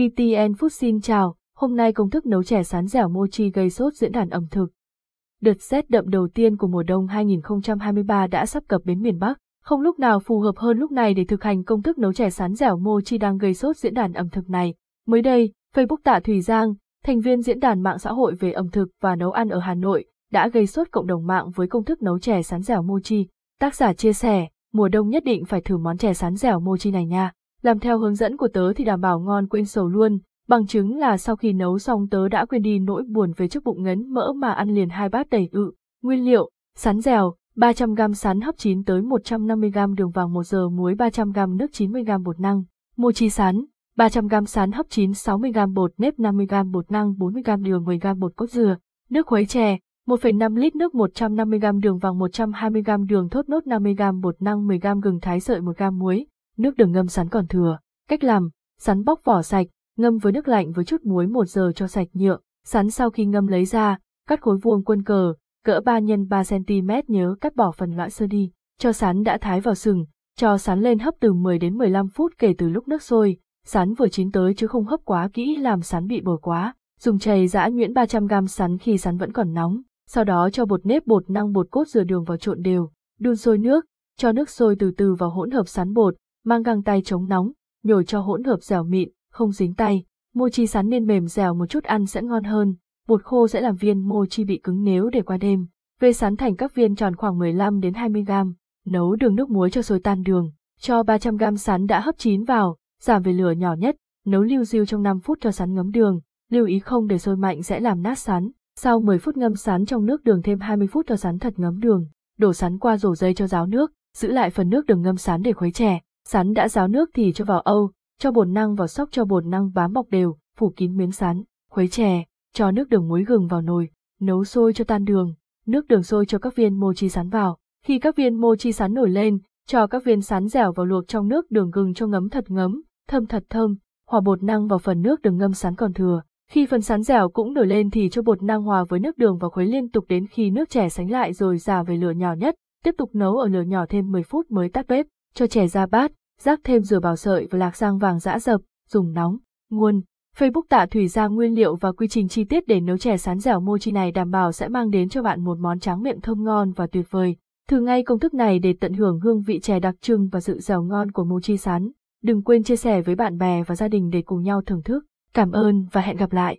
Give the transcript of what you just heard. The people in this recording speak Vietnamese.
GTN Food xin chào, hôm nay công thức nấu chè sán dẻo mochi gây sốt diễn đàn ẩm thực. Đợt rét đậm đầu tiên của mùa đông 2023 đã sắp cập bến miền Bắc, không lúc nào phù hợp hơn lúc này để thực hành công thức nấu chè sán dẻo mochi đang gây sốt diễn đàn ẩm thực này. Mới đây, Facebook Tạ Thùy Giang, thành viên diễn đàn mạng xã hội về ẩm thực và nấu ăn ở Hà Nội, đã gây sốt cộng đồng mạng với công thức nấu chè sán dẻo mochi. Tác giả chia sẻ, mùa đông nhất định phải thử món chè sán dẻo mochi này nha. Làm theo hướng dẫn của tớ thì đảm bảo ngon quên sầu luôn, bằng chứng là sau khi nấu xong tớ đã quên đi nỗi buồn về chiếc bụng ngấn mỡ mà ăn liền hai bát đầy ự. Nguyên liệu, sắn dẻo, 300g sắn hấp chín tới 150g đường vàng 1 giờ muối 300g nước 90g bột năng, mochi sắn: 300g sắn hấp chín 60g bột nếp 50g bột năng 40g đường 10g bột cốt dừa, nước khuấy chè, 1,5 lít nước 150g đường vàng 120g đường thốt nốt 50g bột năng 10g gừng thái sợi 1g muối, nước đường ngâm sắn còn thừa. Cách làm, sắn bóc vỏ sạch, ngâm với nước lạnh với chút muối 1 giờ cho sạch nhựa, sắn sau khi ngâm lấy ra, cắt khối vuông quân cờ, cỡ 3 x 3 cm nhớ cắt bỏ phần lõi sơ đi, cho sắn đã thái vào sừng, cho sắn lên hấp từ 10 đến 15 phút kể từ lúc nước sôi, sắn vừa chín tới chứ không hấp quá kỹ làm sắn bị bồi quá, dùng chày giã nhuyễn 300g sắn khi sắn vẫn còn nóng, sau đó cho bột nếp bột năng bột cốt dừa đường vào trộn đều, đun sôi nước, cho nước sôi từ từ vào hỗn hợp sắn bột, mang găng tay chống nóng, nhồi cho hỗn hợp dẻo mịn, không dính tay. Mochi sắn nên mềm dẻo một chút ăn sẽ ngon hơn. Bột khô sẽ làm viên mochi bị cứng nếu để qua đêm. Vê sắn thành các viên tròn khoảng 15 đến 20 gram. Nấu đường nước muối cho sôi tan đường. Cho 300 gram sắn đã hấp chín vào, giảm về lửa nhỏ nhất. Nấu liu diêu trong 5 phút cho sắn ngấm đường. Lưu ý không để sôi mạnh sẽ làm nát sắn. Sau 10 phút ngâm sắn trong nước đường thêm 20 phút cho sắn thật ngấm đường. Đổ sắn qua rổ dây cho ráo nước, giữ lại phần nước đường ngâm sắn để khuấy chè. Sắn đã ráo nước thì cho vào âu, cho bột năng vào sóc cho bột năng bám bọc đều, phủ kín miếng sắn, khuấy chè, cho nước đường muối gừng vào nồi, nấu sôi cho tan đường, nước đường sôi cho các viên mochi sắn vào. Khi các viên mochi sắn nổi lên, cho các viên sắn dẻo vào luộc trong nước đường gừng cho ngấm thật ngấm, thơm thật thơm, hòa bột năng vào phần nước đường ngâm sắn còn thừa. Khi phần sắn dẻo cũng nổi lên thì cho bột năng hòa với nước đường và khuấy liên tục đến khi nước chè sánh lại rồi giảm về lửa nhỏ nhất, tiếp tục nấu ở lửa nhỏ thêm 10 phút mới tắt bếp, cho chè ra bát, rắc thêm dừa bào sợi và lạc rang vàng giã dập, dùng nóng. Nguồn Facebook tạ thủy ra nguyên liệu và quy trình chi tiết để nấu chè sán dẻo mochi này đảm bảo sẽ mang đến cho bạn một món tráng miệng thơm ngon và tuyệt vời. Thử ngay công thức này để tận hưởng hương vị chè đặc trưng và sự dẻo ngon của mochi sán. Đừng quên chia sẻ với bạn bè và gia đình để cùng nhau thưởng thức. Cảm ơn và hẹn gặp lại.